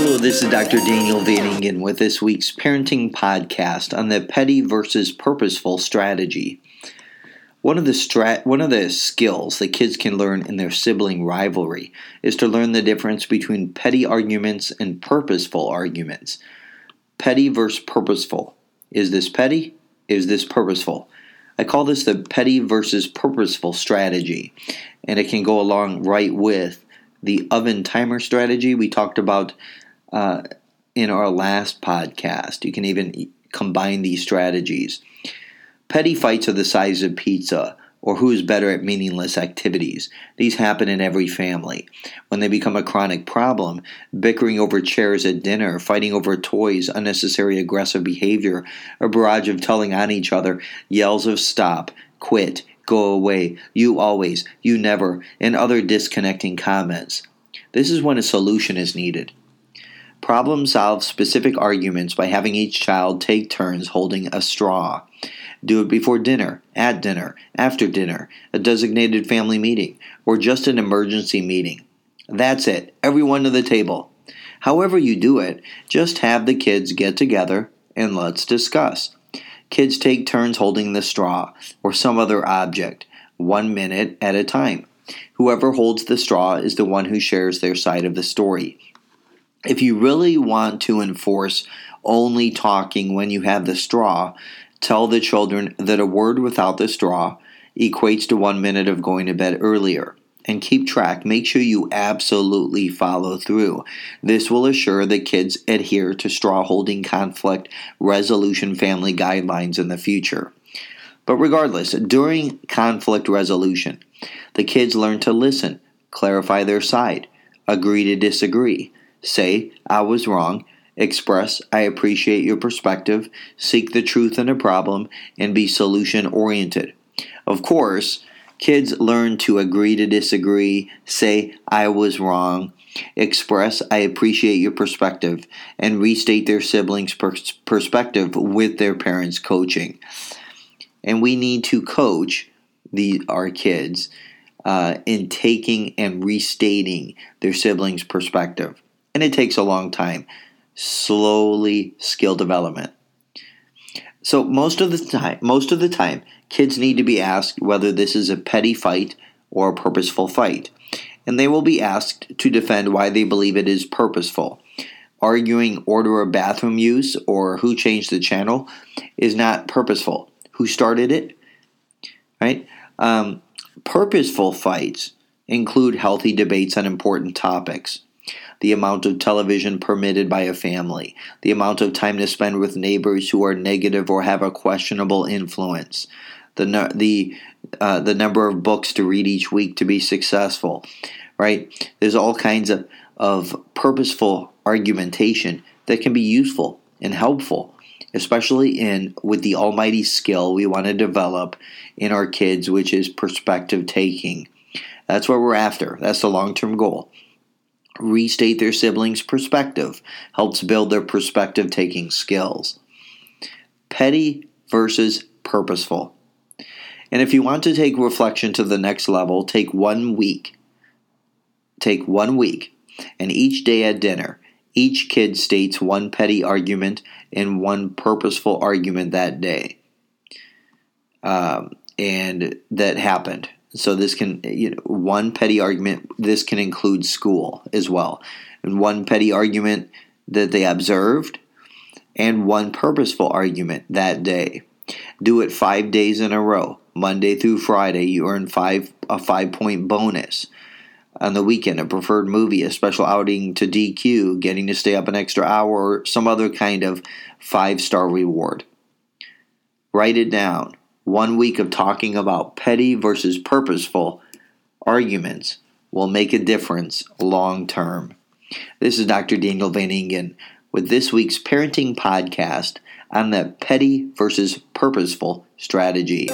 Hello, this is Dr. Daniel Van Ingen with this week's parenting podcast on the petty versus purposeful strategy. One of the strat- one of the skills that kids can learn in their sibling rivalry is to learn the difference between petty arguments and purposeful arguments. Petty versus purposeful. Is this petty? Is this purposeful? I call this the petty versus purposeful strategy, and it can go along right with the oven timer strategy we talked about uh, in our last podcast. You can even combine these strategies. Petty fights are the size of pizza or who is better at meaningless activities. These happen in every family. When they become a chronic problem, bickering over chairs at dinner, fighting over toys, unnecessary aggressive behavior, a barrage of telling on each other, yells of stop, quit, go away, you always, you never, and other disconnecting comments. This is when a solution is needed. Problem solve specific arguments by having each child take turns holding a straw. Do it before dinner, at dinner, after dinner, a designated family meeting, or just an emergency meeting. That's it. Everyone to the table. However, you do it, just have the kids get together and let's discuss. Kids take turns holding the straw or some other object, one minute at a time. Whoever holds the straw is the one who shares their side of the story. If you really want to enforce only talking when you have the straw, Tell the children that a word without the straw equates to one minute of going to bed earlier. And keep track. Make sure you absolutely follow through. This will assure that kids adhere to straw holding conflict resolution family guidelines in the future. But regardless, during conflict resolution, the kids learn to listen, clarify their side, agree to disagree, say, I was wrong, Express, I appreciate your perspective, seek the truth in a problem, and be solution oriented. Of course, kids learn to agree to disagree, say, I was wrong, express, I appreciate your perspective, and restate their siblings' pers- perspective with their parents' coaching. And we need to coach the, our kids uh, in taking and restating their siblings' perspective. And it takes a long time slowly skill development. So most of the time, most of the time, kids need to be asked whether this is a petty fight or a purposeful fight, and they will be asked to defend why they believe it is purposeful. Arguing order of bathroom use or who changed the channel is not purposeful. Who started it? Right? Um, purposeful fights include healthy debates on important topics the amount of television permitted by a family, the amount of time to spend with neighbors who are negative or have a questionable influence, the the uh, the number of books to read each week to be successful, right? There's all kinds of of purposeful argumentation that can be useful and helpful especially in with the almighty skill we want to develop in our kids which is perspective taking. That's what we're after. That's the long-term goal restate their siblings' perspective, helps build their perspective taking skills. Petty versus purposeful. And if you want to take reflection to the next level, take one week. Take one week, and each day at dinner, each kid states one petty argument and one purposeful argument that day. Um, and that happened. So this can you know, one petty argument. This can include school as well, and one petty argument that they observed, and one purposeful argument that day. Do it five days in a row, Monday through Friday. You earn five a five point bonus. On the weekend, a preferred movie, a special outing to DQ, getting to stay up an extra hour, or some other kind of five star reward. Write it down one week of talking about petty versus purposeful arguments will make a difference long term. This is Dr. Daniel Van Ingen with this week's parenting podcast on the petty versus purposeful strategy.